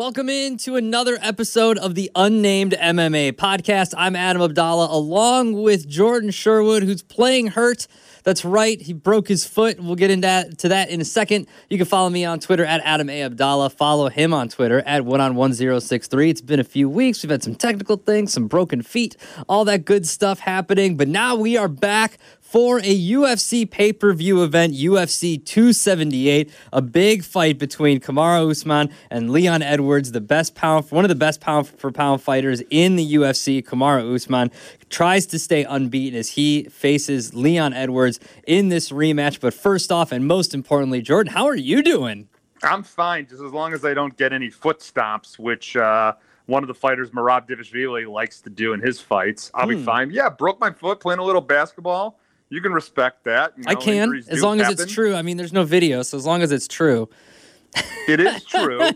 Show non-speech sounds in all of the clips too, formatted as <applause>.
Welcome in to another episode of the Unnamed MMA podcast. I'm Adam Abdalla along with Jordan Sherwood, who's playing hurt. That's right, he broke his foot. We'll get into that, to that in a second. You can follow me on Twitter at Adam A. Abdalla. Follow him on Twitter at one on 1063. It's been a few weeks. We've had some technical things, some broken feet, all that good stuff happening. But now we are back for a UFC pay per view event, UFC 278, a big fight between Kamaru Usman and Leon Edwards, the best pound, one of the best pound for pound fighters in the UFC. Kamaru Usman tries to stay unbeaten as he faces Leon Edwards in this rematch. But first off, and most importantly, Jordan, how are you doing? I'm fine, just as long as I don't get any foot stomps, which. Uh one of the fighters, Merab Dvalishvili, likes to do in his fights. I'll hmm. be fine. Yeah, broke my foot playing a little basketball you can respect that. You know, I can, as long happen. as it's true. I mean, there's no video, so as long as it's true. it is <laughs> true.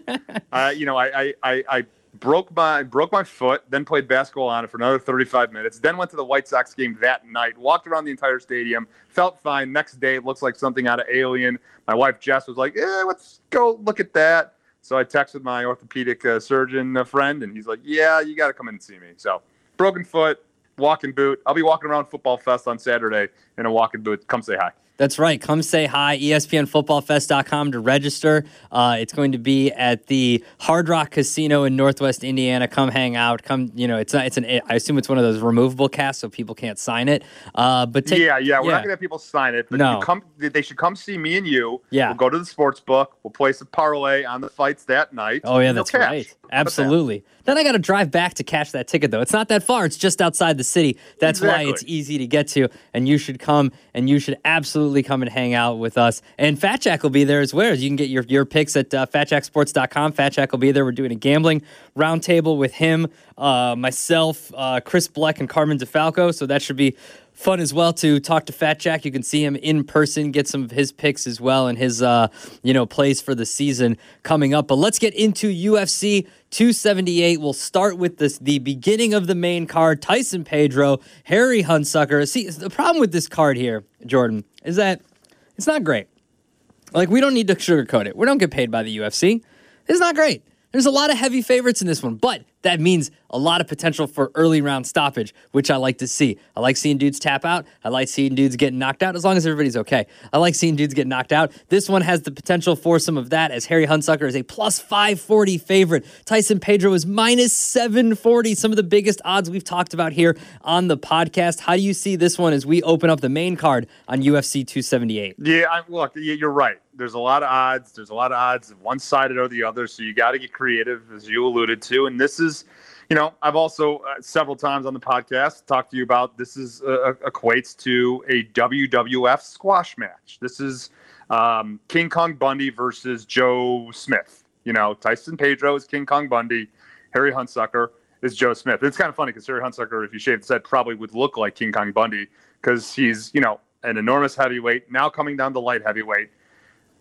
uh, you know, I, I, I, I broke my broke my foot, then played basketball on it for another 35 minutes. Then went to the White Sox game that night. Walked around the entire stadium, felt fine. Next day, it looks like something out of Alien. My wife Jess was like, "Yeah, let's go look at that." So I texted my orthopedic uh, surgeon uh, friend, and he's like, "Yeah, you got to come in and see me." So broken foot, walking boot. I'll be walking around Football Fest on Saturday in a walking boot. Come say hi. That's right. Come say hi. ESPNFootballFest.com to register. Uh, it's going to be at the Hard Rock Casino in Northwest Indiana. Come hang out. Come, you know, it's not. It's an. I assume it's one of those removable casts, so people can't sign it. Uh, but take, yeah, yeah, we're yeah. not gonna have people sign it. But no. come. They should come see me and you. Yeah. We'll go to the sports book. We'll place a parlay on the fights that night. Oh yeah, that's right. Absolutely. Then I got to drive back to cash that ticket though. It's not that far. It's just outside the city. That's exactly. why it's easy to get to. And you should come. And you should absolutely come and hang out with us. And Fat Jack will be there as well. You can get your, your picks at uh, fatjacksports.com. Fat Jack will be there. We're doing a gambling roundtable with him, uh, myself, uh, Chris Bleck, and Carmen DeFalco. So that should be fun as well to talk to Fat Jack. You can see him in person, get some of his picks as well, and his uh, you know plays for the season coming up. But let's get into UFC 278. We'll start with this the beginning of the main card. Tyson Pedro, Harry Hunsucker. See, the problem with this card here, Jordan, is that it's not great. Like, we don't need to sugarcoat it. We don't get paid by the UFC. It's not great. There's a lot of heavy favorites in this one, but that means a lot of potential for early round stoppage, which I like to see. I like seeing dudes tap out. I like seeing dudes get knocked out as long as everybody's okay. I like seeing dudes get knocked out. This one has the potential for some of that as Harry Hunsucker is a plus 540 favorite. Tyson Pedro is minus 740, some of the biggest odds we've talked about here on the podcast. How do you see this one as we open up the main card on UFC 278? Yeah, I, look, you're right there's a lot of odds. There's a lot of odds, one sided or the other. So you got to get creative, as you alluded to. And this is you know, I've also uh, several times on the podcast talked to you about this is uh, equates to a WWF squash match. This is um, King Kong Bundy versus Joe Smith. You know, Tyson Pedro is King Kong Bundy, Harry Hunsucker is Joe Smith. It's kind of funny because Harry Hunsucker, if you shaved his head, probably would look like King Kong Bundy because he's you know an enormous heavyweight now coming down to light heavyweight.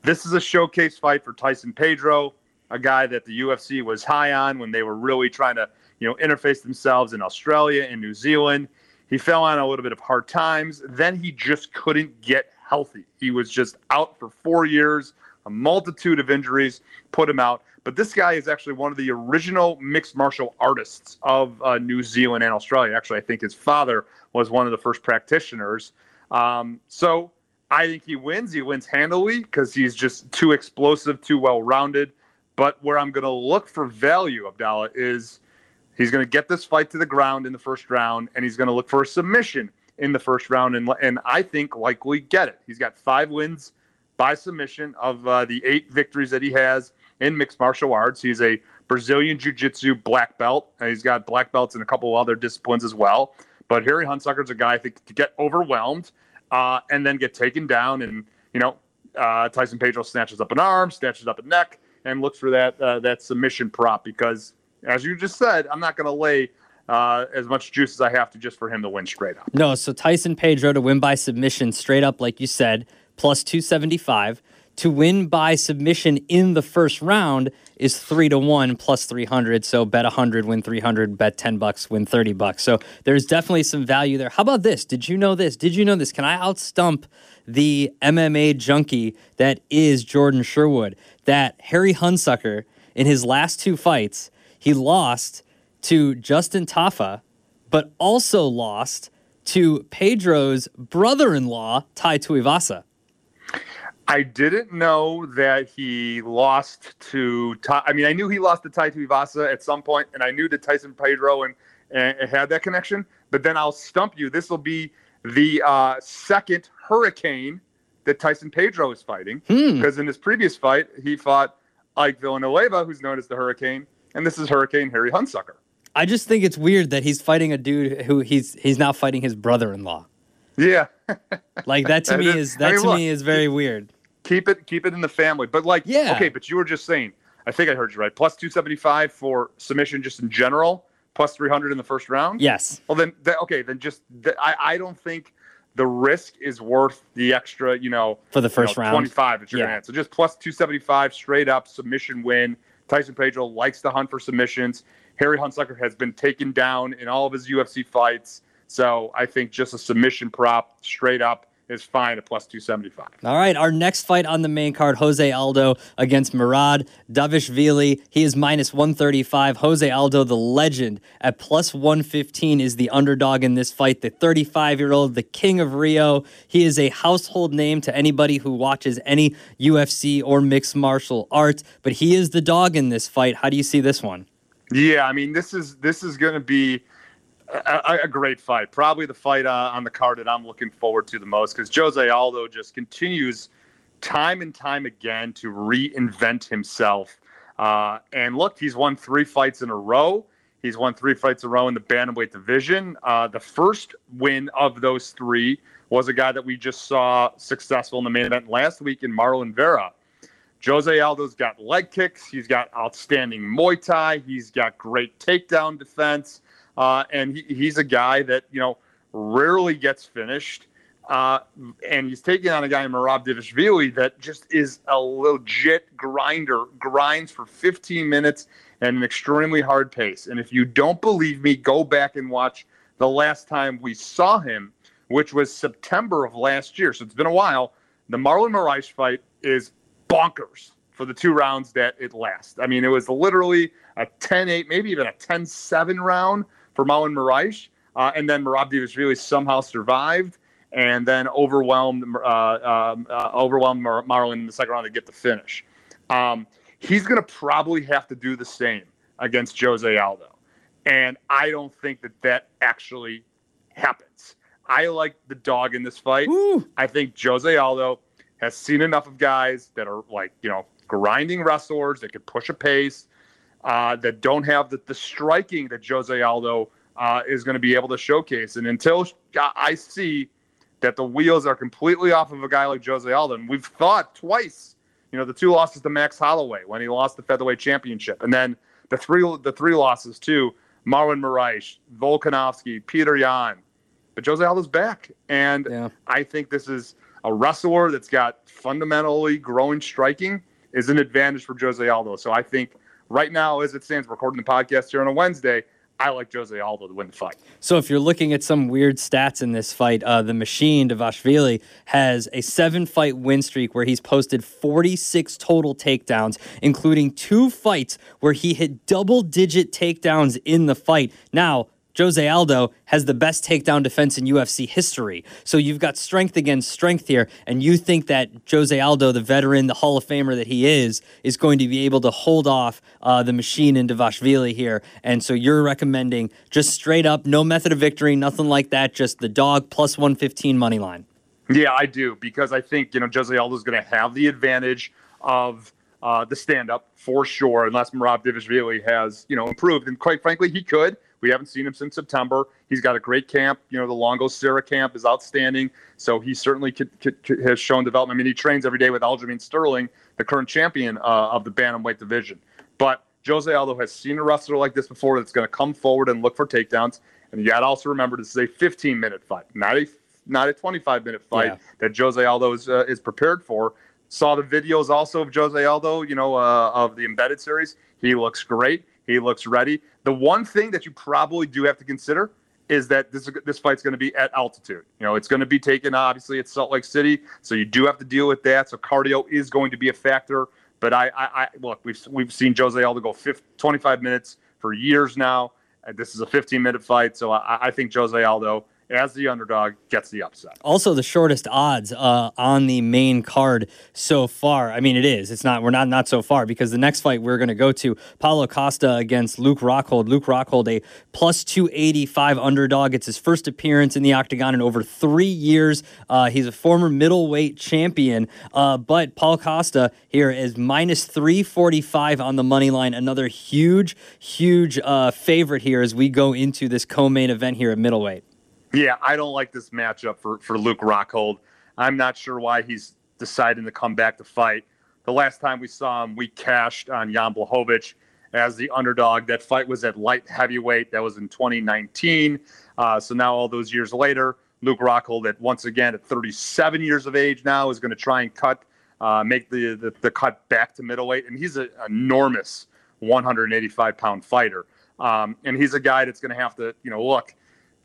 This is a showcase fight for Tyson Pedro, a guy that the UFC was high on when they were really trying to you know, interface themselves in Australia and New Zealand. He fell on a little bit of hard times. Then he just couldn't get healthy. He was just out for four years. A multitude of injuries put him out. But this guy is actually one of the original mixed martial artists of uh, New Zealand and Australia. Actually, I think his father was one of the first practitioners. Um, so I think he wins. He wins handily because he's just too explosive, too well rounded. But where I'm going to look for value, Abdalla, is He's going to get this fight to the ground in the first round, and he's going to look for a submission in the first round, and and I think likely get it. He's got five wins by submission of uh, the eight victories that he has in mixed martial arts. He's a Brazilian Jiu-Jitsu black belt, and he's got black belts in a couple of other disciplines as well. But Harry Hunsucker's a guy I think to get overwhelmed uh, and then get taken down, and you know uh, Tyson Pedro snatches up an arm, snatches up a neck, and looks for that uh, that submission prop because as you just said, I'm not going to lay uh, as much juice as I have to just for him to win straight up. No, so Tyson Pedro to win by submission straight up, like you said, plus 275. To win by submission in the first round is three to one plus 300. So bet 100, win 300, bet 10 bucks, win 30 bucks. So there's definitely some value there. How about this? Did you know this? Did you know this? Can I outstump the MMA junkie that is Jordan Sherwood? That Harry Hunsucker in his last two fights, he lost to Justin Tafa, but also lost to Pedro's brother-in-law, Tai Tuivasa. I didn't know that he lost to. I mean, I knew he lost to Tai Tuivasa at some point, and I knew that Tyson Pedro and, and had that connection. But then I'll stump you. This will be the uh, second Hurricane that Tyson Pedro is fighting because hmm. in his previous fight he fought Ike Villanueva, who's known as the Hurricane, and this is Hurricane Harry Hunsucker. I just think it's weird that he's fighting a dude who he's he's now fighting his brother-in-law. Yeah. like that to <laughs> me is, that I mean, to look, me is very weird. Keep it keep it in the family. But like yeah. okay, but you were just saying, I think I heard you right. Plus 275 for submission just in general, plus 300 in the first round? Yes. Well then that, okay, then just I I don't think the risk is worth the extra, you know, for the first you know, round 25 that you're yeah. have. So just plus 275 straight up submission win. Tyson Pedro likes to hunt for submissions. Harry Hunsucker has been taken down in all of his UFC fights. So I think just a submission prop straight up is fine at plus 275. All right, our next fight on the main card, Jose Aldo against Merab Dvalishvili. He is minus 135. Jose Aldo, the legend, at plus 115 is the underdog in this fight. The 35-year-old, the king of Rio. He is a household name to anybody who watches any UFC or mixed martial arts, but he is the dog in this fight. How do you see this one? Yeah, I mean, this is this is going to be a, a, great fight. Probably the fight uh, on the card that I'm looking forward to the most because Jose Aldo just continues time and time again to reinvent himself. Uh, and look, he's won three fights in a row. He's won three fights in a row in the bantamweight division. Uh, the first win of those three was a guy that we just saw successful in the main event last week in Marlon Vera. Jose Aldo's got leg kicks. He's got outstanding Muay Thai. He's got great takedown defense. Uh, and he, he's a guy that, you know, rarely gets finished. Uh, and he's taking on a guy in Merab Dvalishvili that just is a legit grinder, grinds for 15 minutes and an extremely hard pace. And if you don't believe me, go back and watch the last time we saw him, which was September of last year. So it's been a while. The Marlon Moraes fight is bonkers for the two rounds that it lasts. I mean, it was literally a 10 8, maybe even a 10 7 round for Marlon Moraes. Uh, and then Merab really somehow survived and then overwhelmed uh, um, uh, overwhelmed Mar- Marlon in the second round to get the finish. Um, he's going to probably have to do the same against Jose Aldo. And I don't think that that actually happens. I like the dog in this fight. Ooh. I think Jose Aldo has seen enough of guys that are like, you know, grinding wrestlers that can push a pace, uh, that don't have the, the striking that Jose Aldo uh, is going to be able to showcase. And until I see that the wheels are completely off of a guy like Jose Aldo, and we've thought twice, you know, the two losses to Max Holloway when he lost the featherweight championship, and then the three the three losses to Marlon Moraes, Volkanovski, Petr Yan. But Jose Aldo's back, and yeah. I think this is a wrestler that's got fundamentally growing striking is an advantage for Jose Aldo. So I think right now, as it stands, recording the podcast here on a Wednesday, I like Jose Aldo to win the fight. So if you're looking at some weird stats in this fight, uh, the machine Dvalishvili has a seven-fight win streak where he's posted 46 total takedowns, including two fights where he hit double-digit takedowns in the fight. Now Jose Aldo has the best takedown defense in UFC history. So you've got strength against strength here, and you think that Jose Aldo, the veteran, the Hall of Famer that he is, is going to be able to hold off uh, the machine in Dvalishvili here. And so you're recommending just straight up, no method of victory, nothing like that, just the dog plus 115 money line. Yeah, I do, because I think, you know, Jose Aldo is going to have the advantage of uh, the stand up for sure, unless Merab Dvalishvili has, you know, improved. And quite frankly, he could. We haven't seen him since September. He's got a great camp. You know, the Longo Serra camp is outstanding. So he certainly could, could, could, has shown development. I mean, he trains every day with Aljamain Sterling, the current champion uh, of the bantamweight division. But Jose Aldo has seen a wrestler like this before that's going to come forward and look for takedowns. And you got to also remember this is a 15 minute fight, not a not a 25 minute fight yeah. that Jose Aldo is uh, is prepared for. Saw the videos also of Jose Aldo, you know, uh, of the embedded series. He looks great. He looks ready. The one thing that you probably do have to consider is that this this fight's going to be at altitude. You know, it's going to be taken obviously at Salt Lake City, so you do have to deal with that. So cardio is going to be a factor. But I, I, I look, we've we've seen Jose Aldo go 50, 25 minutes for years now. This is a 15 minute fight, so I, I think Jose Aldo as the underdog gets the upset. Also, the shortest odds uh, on the main card so far. I mean, it is. It's not. We're not not so far because the next fight we're going to go to Paulo Costa against Luke Rockhold. Luke Rockhold, a plus two eighty five underdog. It's his first appearance in the octagon in over three years. Uh, he's a former middleweight champion, uh, but Paul Costa here is minus three forty five on the money line. Another huge, huge uh, favorite here as we go into this co-main event here at middleweight. Yeah, I don't like this matchup for, for Luke Rockhold. I'm not sure why he's deciding to come back to fight. The last time we saw him, we cashed on Jan Blachowicz as the underdog. That fight was at light heavyweight. That was in 2019. Uh, so now, all those years later, Luke Rockhold, at once again at 37 years of age now, is going to try and cut, uh, make the, the, the cut back to middleweight. And he's an enormous 185 pound fighter. Um, and he's a guy that's going to have to, you know, look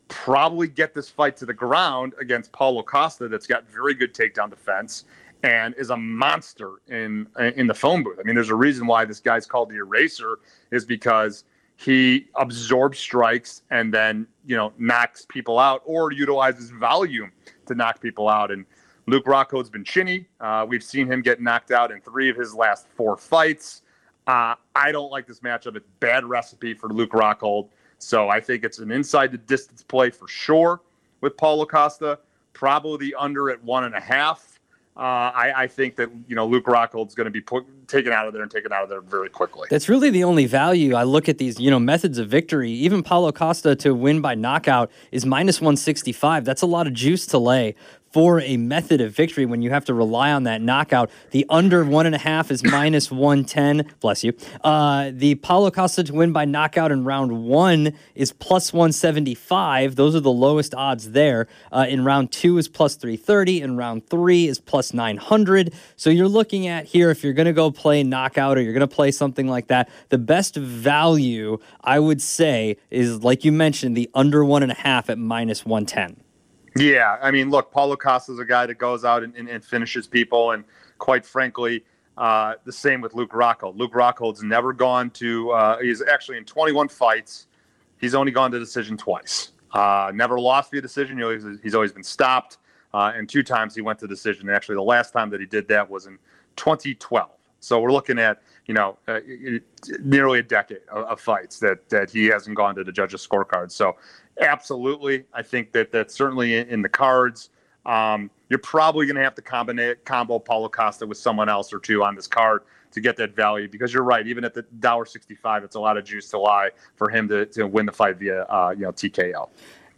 probably get this fight to the ground against Paulo Costa, that's got very good takedown defense and is a monster in in the phone booth. I mean, there's a reason why this guy's called the Eraser, is because he absorbs strikes and then you know knocks people out or utilizes volume to knock people out. And Luke Rockhold's been chinny. Uh, we've seen him get knocked out in three of his last four fights. Uh, I don't like this matchup. It's bad recipe for Luke Rockhold. So I think it's an inside the distance play for sure with Paulo Costa. Probably the under at one and a half. Uh, I, I, think that you know Luke Rockhold's going to be put, taken out of there and taken out of there very quickly. That's really the only value. I look at these you know methods of victory. Even Paulo Costa to win by knockout is minus one sixty five. That's a lot of juice to lay for a method of victory when you have to rely on that knockout. The under one and a half is <coughs> minus 110. Bless you. Uh, the Paulo Costa to win by knockout in round one is plus 175. Those are the lowest odds there. Uh, in round two is plus 330. In round three is plus 900. So you're looking at here, if you're going to go play knockout or you're going to play something like that, the best value I would say is, like you mentioned, the under one and a half at minus 110. Yeah, I mean, look, Paulo Costa is a guy that goes out and, and, and finishes people, and quite frankly, uh, the same with Luke Rockhold. Luke Rockhold's never gone to. Uh, he's actually in 21 fights. He's only gone to decision twice. Uh, never lost via decision. You know, he's, he's, always been stopped, uh, and two times he went to decision. Actually, the last time that he did that was in 2012. So we're looking at you know uh, nearly a decade of, of, fights that that he hasn't gone to the judges' scorecard. So absolutely, I think that that's certainly in, the cards. Um, you're probably going to have to combine combo Paulo Costa with someone else or two on this card to get that value because you're right. Even at the dollar sixty five, it's a lot of juice to lie for him to, to win the fight via uh, you know TKO.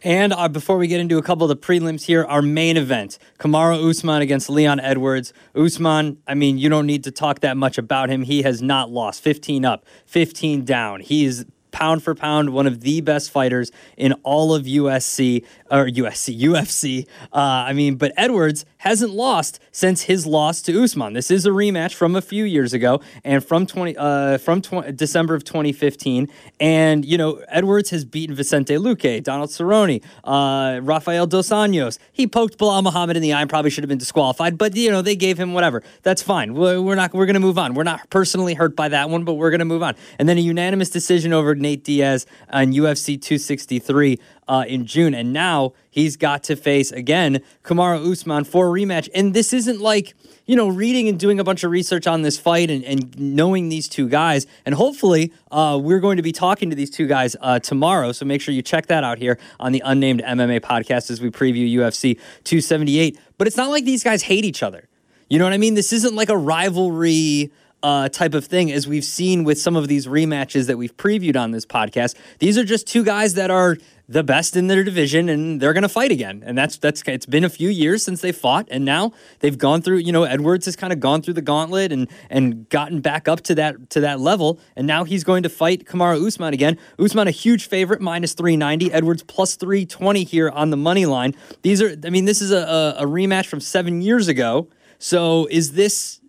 And uh, before we get into a couple of the prelims here, our main event, Kamaru Usman against Leon Edwards. Usman, I mean, you don't need to talk that much about him. He has not lost. 15 up, 15 down. He is pound for pound, one of the best fighters in all of USC or USC, UFC. Uh, I mean, but Edwards hasn't lost since his loss to Usman. This is a rematch from a few years ago and from 20 uh, from 20, December of 2015. And you know, Edwards has beaten Vicente Luque, Donald Cerrone, uh, Rafael dos Anjos. He poked Belal Muhammad in the eye and probably should have been disqualified, but you know, they gave him whatever. That's fine. We're not. We're going to move on. We're not personally hurt by that one, but we're going to move on. And then a unanimous decision over Nate Diaz on UFC 263 uh, in June. And now he's got to face again Kamaru Usman for a rematch. And this isn't like, you know, reading and doing a bunch of research on this fight and, and knowing these two guys. And hopefully, uh, we're going to be talking to these two guys uh, tomorrow. So make sure you check that out here on the Unnamed MMA podcast as we preview UFC 278. But it's not like these guys hate each other. You know what I mean? This isn't like a rivalry uh, type of thing, as we've seen with some of these rematches that we've previewed on this podcast. These are just two guys that are the best in their division, and they're going to fight again. And that's that's it's been a few years since they fought, and now they've gone through. You know, Edwards has kind of gone through the gauntlet and and gotten back up to that to that level, and now he's going to fight Kamaru Usman again. Usman a huge favorite, minus three ninety. Edwards plus three twenty here on the money line. These are, I mean, this is a, a, a rematch from seven years ago. So is this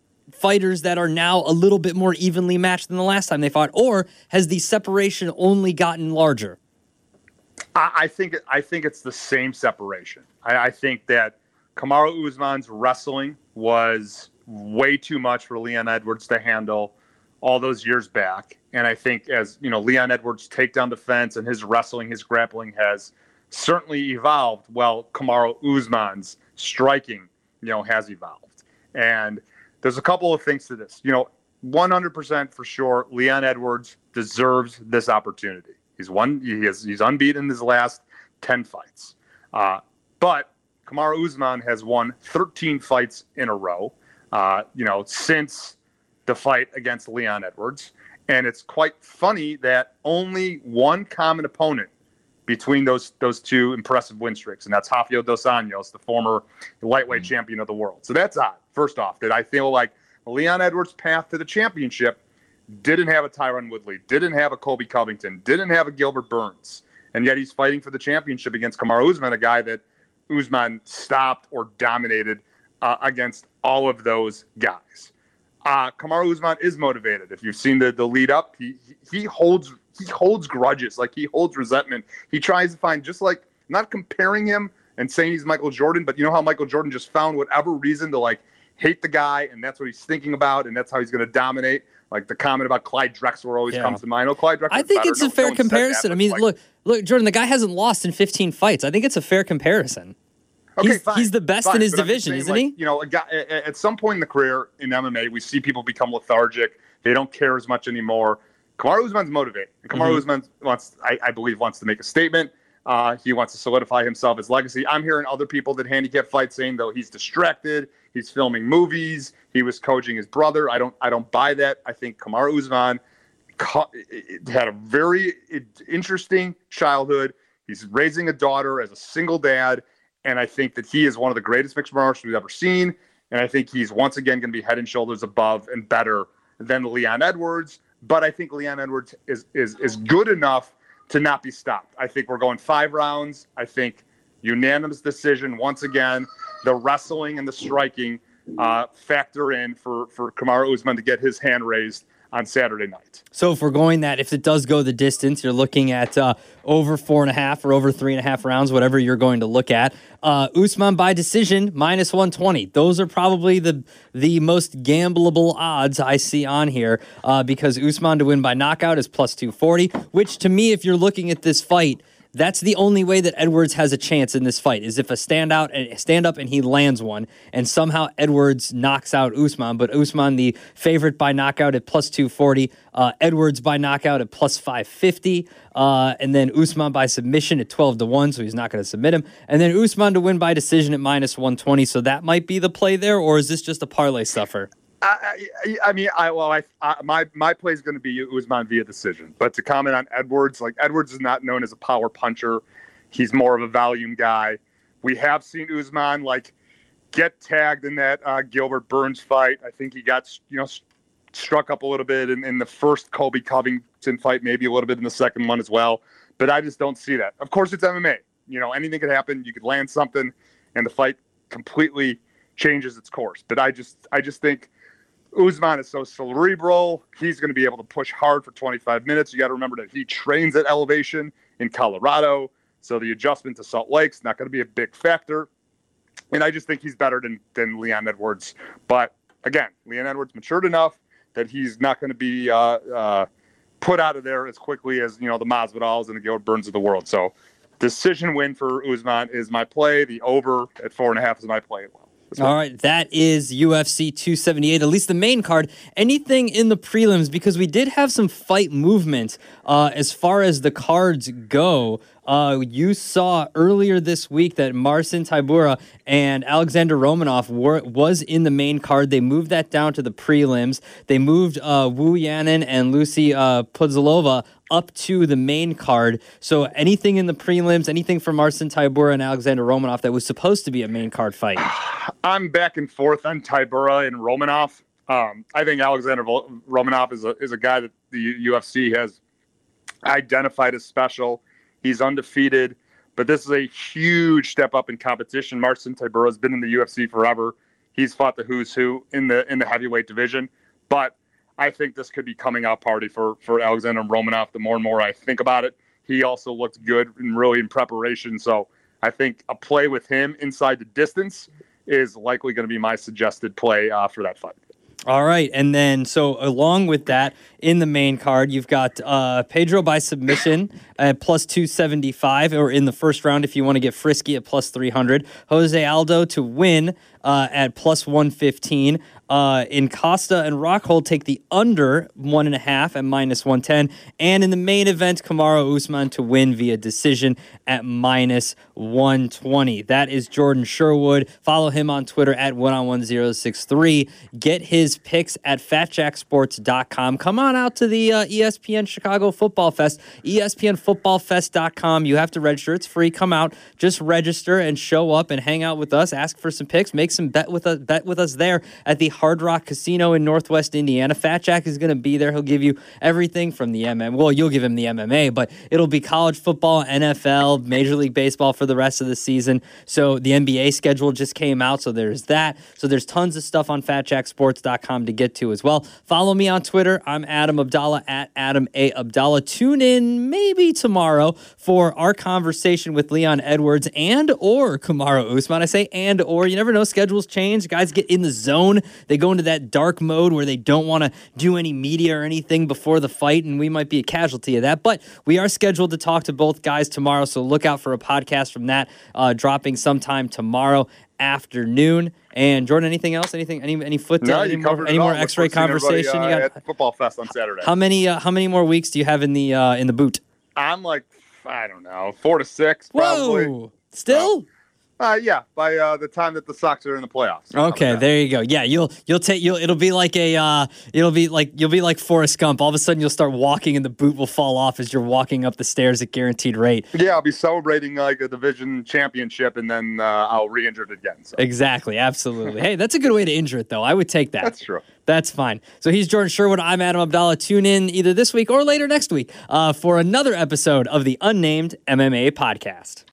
fighters that are now a little bit more evenly matched than the last time they fought, or has the separation only gotten larger? I, think I think it's the same separation. I, I think that Kamaru Usman's wrestling was way too much for Leon Edwards to handle all those years back. And I think as you know, Leon Edwards' takedown defense and his wrestling, his grappling has certainly evolved. Well, Kamaru Usman's striking, you know, has evolved. And there's a couple of things to this. You know, 100% for sure, Leon Edwards deserves this opportunity. He's won. He has. He's unbeaten in his last 10 fights. Uh, but Kamaru Usman has won 13 fights in a row. Uh, you know, since the fight against Leon Edwards. And it's quite funny that only one common opponent between those those two impressive win streaks, and that's Rafael dos Anjos, the former lightweight mm-hmm. champion of the world. So that's odd. First off, that I feel like Leon Edwards' path to the championship didn't have a Tyron Woodley, didn't have a Colby Covington, didn't have a Gilbert Burns, and yet he's fighting for the championship against Kamaru Usman, a guy that Usman stopped or dominated uh, against all of those guys. Uh, Kamaru Usman is motivated. If you've seen the the lead up, he he holds he holds grudges, like he holds resentment. He tries to find just like not comparing him and saying he's Michael Jordan, but you know how Michael Jordan just found whatever reason to like hate the guy, and that's what he's thinking about, and that's how he's going to dominate. Like the comment about Clyde Drexler always yeah. comes to mind. Oh, Clyde Drexler. I think it's no, a fair comparison. That, I mean, like, look, look, Jordan. The guy hasn't lost in 15 fights. I think it's a fair comparison. Okay, he's, fine, he's the best fine, in his division, saying, isn't like, he? You know, guy, at some point in the career in MMA, we see people become lethargic. They don't care as much anymore. Kamaru Usman's motivated. And Kamaru mm-hmm. Usman wants, I, I, believe, wants to make a statement. Uh, he wants to solidify himself, his legacy. I'm hearing other people that handicap fight saying though he's distracted, he's filming movies, he was coaching his brother. I don't, I don't buy that. I think Kamaru Usman had a very interesting childhood. He's raising a daughter as a single dad and I think that he is one of the greatest mixed martial artists we've ever seen. And I think he's once again going to be head and shoulders above and better than Leon Edwards. But I think Leon Edwards is is is good enough to not be stopped. I think we're going five rounds. I think unanimous decision once again. The wrestling and the striking uh, factor in for for Kamaru Usman to get his hand raised on Saturday night. So if we're going that, if it does go the distance, you're looking at uh, over four and a half or over three and a half rounds, whatever you're going to look at. Uh, Usman by decision minus 120. Those are probably the the most gambleable odds I see on here uh, because Usman to win by knockout is plus 240, which to me, if you're looking at this fight that's the only way that Edwards has a chance in this fight is if a stand out and stand up and he lands one, and somehow Edwards knocks out Usman. But Usman, the favorite by knockout at plus two forty, uh, Edwards by knockout at plus five fifty, uh, and then Usman by submission at twelve to one, so he's not going to submit him, and then Usman to win by decision at minus one twenty. So that might be the play there, or is this just a parlay stuffer? I, I, I, mean, I well, I, I my my play is going to be Usman via decision. But to comment on Edwards, like Edwards is not known as a power puncher. He's more of a volume guy. We have seen Usman like get tagged in that uh, Gilbert Burns fight. I think he got you know struck up a little bit in, in the first Colby Covington fight, maybe a little bit in the second one as well. But I just don't see that. Of course, it's MMA. You know, anything could happen. You could land something, and the fight completely changes its course. But I just I just think Usman is so cerebral. He's going to be able to push hard for 25 minutes. You got to remember that he trains at elevation in Colorado. So the adjustment to Salt Lake's not going to be a big factor. And I just think he's better than, than Leon Edwards. But again, Leon Edwards matured enough that he's not going to be uh, uh, put out of there as quickly as, you know, the Masvidals and the Gilbert Burns of the world. So decision win for Usman is my play. The over at four and a half is my play. All right, that is UFC 278, at least the main card. Anything in the prelims, because we did have some fight movement uh, as far as the cards go. Uh, you saw earlier this week that Marcin Tybura and Alexander Romanov were was in the main card. They moved that down to the prelims. They moved uh, Wu Yanan and Lucy uh, Pudilová up to the main card. So anything in the prelims, anything for Marcin Tybura and Alexander Romanov that was supposed to be a main card fight. <sighs> <sighs> I'm back and forth on Tybura and Romanov. Um, I think Alexander Romanov is a is a guy that the UFC has identified as special. He's undefeated, but this is a huge step up in competition. Marcin Tybura has been in the UFC forever. He's fought the who's who in the in the heavyweight division, but I think this could be coming out party for for Alexander Romanov. The more and more I think about it, he also looked good and really in preparation. So I think a play with him inside the distance is likely going to be my suggested play uh, for that fight. All right, and then so along with that, in the main card, you've got uh, Pedro by submission <laughs> at plus two seventy five, or in the first round if you want to get frisky at plus three hundred. Jose Aldo to win uh, at plus one fifteen. Uh, in Costa and Rockhold take the under one and a half at minus 110. And in the main event, Kamaru Usman to win via decision at minus 120. That is Jordan Sherwood. Follow him on Twitter at one on 1063. Get his picks at fatjacksports.com. Come on out to the uh, ESPN Chicago Football Fest, ESPNFootballFest.com. You have to register, it's free. Come out, just register and show up and hang out with us. Ask for some picks, make some bet with us, bet with us there at the Hard Rock Casino in Northwest Indiana. Fat Jack is going to be there. He'll give you everything from the MM. Well, you'll give him the MMA, but it'll be college football, NFL, Major League Baseball for the rest of the season. So the NBA schedule just came out, so there's that. So there's tons of stuff on fatjacksports.com to get to as well. Follow me on Twitter. I'm Adam Abdalla at Adam A. Abdalla. Tune in maybe tomorrow for our conversation with Leon Edwards and or Kamaru Usman. I say and or. You never know. Schedules change. Guys get in the zone. They go into that dark mode where they don't want to do any media or anything before the fight, and we might be a casualty of that. But we are scheduled to talk to both guys tomorrow, so look out for a podcast from that uh, dropping sometime tomorrow afternoon. And Jordan, anything else? Anything? Any any foot? No, any more, any more X-ray forward to seeing everybody, conversation? uh, you got football fest on Saturday. how many? Uh, how many more weeks do you have in the uh, in the boot? I'm like, I don't know, four to six probably. Whoa! Still? Uh, yeah, by uh, the time that the Sox are in the playoffs. Okay, there you go. Yeah, you'll you'll take you'll it'll be like a uh it'll be like you'll be like Forrest Gump. All of a sudden you'll start walking and the boot will fall off as you're walking up the stairs at guaranteed rate. Yeah, I'll be celebrating like a division championship, and then uh, I'll re-injure it again. So Exactly, absolutely. hey, that's a good way to injure it though. I would take that. that's true. That's fine. So he's Jordan Sherwood. I'm Adam Abdalla. Tune in either this week or later next week uh, for another episode of the Unnamed MMA Podcast.